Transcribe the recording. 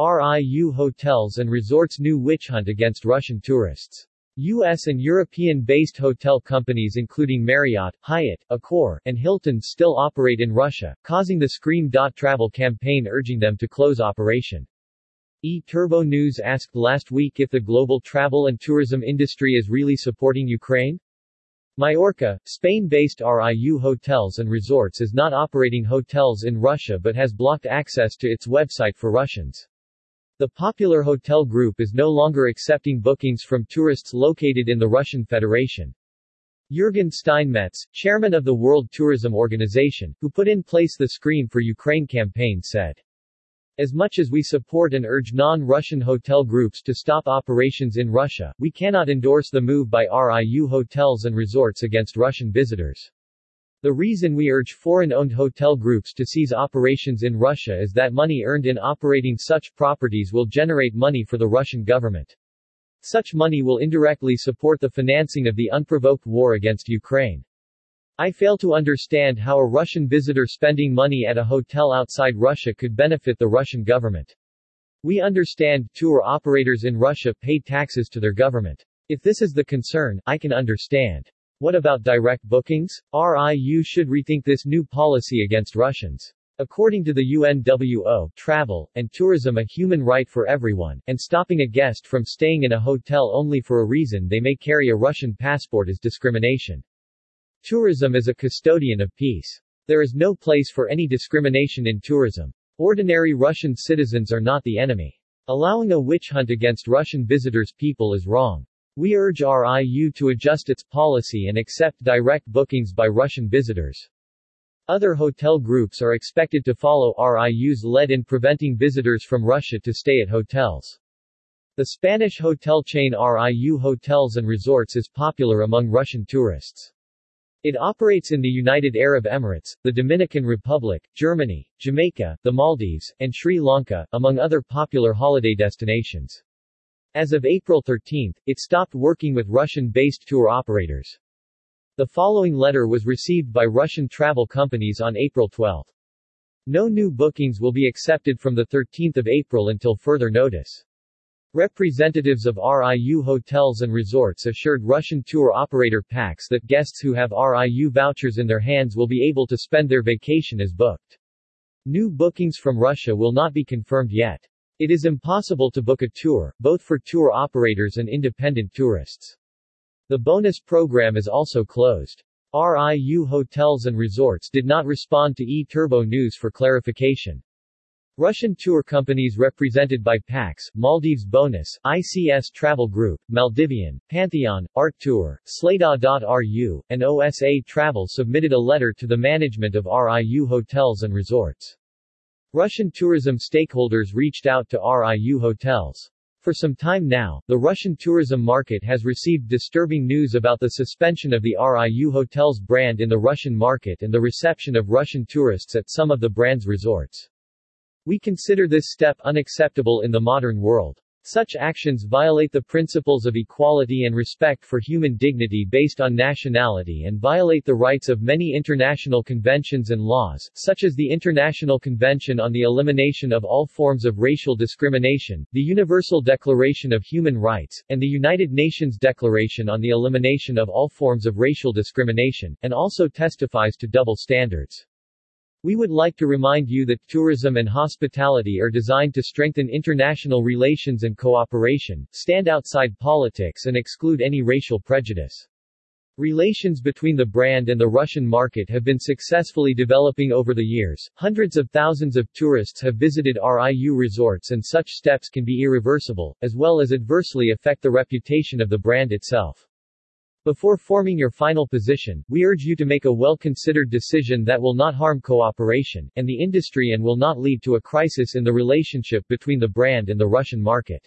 RIU Hotels and Resorts new witch hunt against Russian tourists. U.S. and European-based hotel companies including Marriott, Hyatt, Accor, and Hilton still operate in Russia, causing the Scream.travel campaign urging them to close operation. eTurboNews asked last week if the global travel and tourism industry is really supporting Ukraine? Mallorca, Spain-based RIU Hotels and Resorts is not operating hotels in Russia but has blocked access to its website for Russians. The popular hotel group is no longer accepting bookings from tourists located in the Russian Federation. Jürgen Steinmetz, chairman of the World Tourism Organization, who put in place the Scream for Ukraine campaign said, as much as we support and urge non-Russian hotel groups to stop operations in Russia, we cannot endorse the move by RIU hotels and resorts against Russian visitors. The reason we urge foreign-owned hotel groups to cease operations in Russia is that money earned in operating such properties will generate money for the Russian government. Such money will indirectly support the financing of the unprovoked war against Ukraine. I fail to understand how a Russian visitor spending money at a hotel outside Russia could benefit the Russian government. We understand tour operators in Russia pay taxes to their government. If this is the concern, I can understand. What about direct bookings? RIU should rethink this new policy against Russians. According to the UNWO, travel and tourism a human right for everyone, and stopping a guest from staying in a hotel only for a reason they may carry a Russian passport is discrimination. Tourism is a custodian of peace. There is no place for any discrimination in tourism. Ordinary Russian citizens are not the enemy. Allowing a witch hunt against Russian visitors people is wrong. We urge RIU to adjust its policy and accept direct bookings by Russian visitors. Other hotel groups are expected to follow RIU's lead in preventing visitors from Russia to stay at hotels. The Spanish hotel chain RIU Hotels and Resorts is popular among Russian tourists. It operates in the United Arab Emirates, the Dominican Republic, Germany, Jamaica, the Maldives, and Sri Lanka, among other popular holiday destinations. As of April 13, it stopped working with Russian-based tour operators. The following letter was received by Russian travel companies on April 12. No new bookings will be accepted from 13 April until further notice. Representatives of RIU hotels and resorts assured Russian tour operator PAX that guests who have RIU vouchers in their hands will be able to spend their vacation as booked. New bookings from Russia will not be confirmed yet. It is impossible to book a tour, both for tour operators and independent tourists. The bonus program is also closed. RIU Hotels and Resorts did not respond to eTurboNews for clarification. Russian tour companies represented by PAX, Maldives Bonus, ICS Travel Group, Maldivian, Pantheon, Art Tour, Slada.ru, and OSA Travel submitted a letter to the management of RIU Hotels and Resorts. Russian tourism stakeholders reached out to RIU hotels. For some time now, the Russian tourism market has received disturbing news about the suspension of the RIU Hotels brand in the Russian market and the reception of Russian tourists at some of the brand's resorts. We consider this step unacceptable in the modern world. Such actions violate the principles of equality and respect for human dignity based on nationality and violate the rights of many international conventions and laws, such as the International Convention on the Elimination of All Forms of Racial Discrimination, the Universal Declaration of Human Rights, and the United Nations Declaration on the Elimination of All Forms of Racial Discrimination, and also testifies to double standards. We would like to remind you that tourism and hospitality are designed to strengthen international relations and cooperation, stand outside politics and exclude any racial prejudice. Relations between the brand and the Russian market have been successfully developing over the years. Hundreds of thousands of tourists have visited RIU resorts and such steps can be irreversible, as well as adversely affect the reputation of the brand itself. Before forming your final position, we urge you to make a well-considered decision that will not harm cooperation, and the industry and will not lead to a crisis in the relationship between the brand and the Russian market.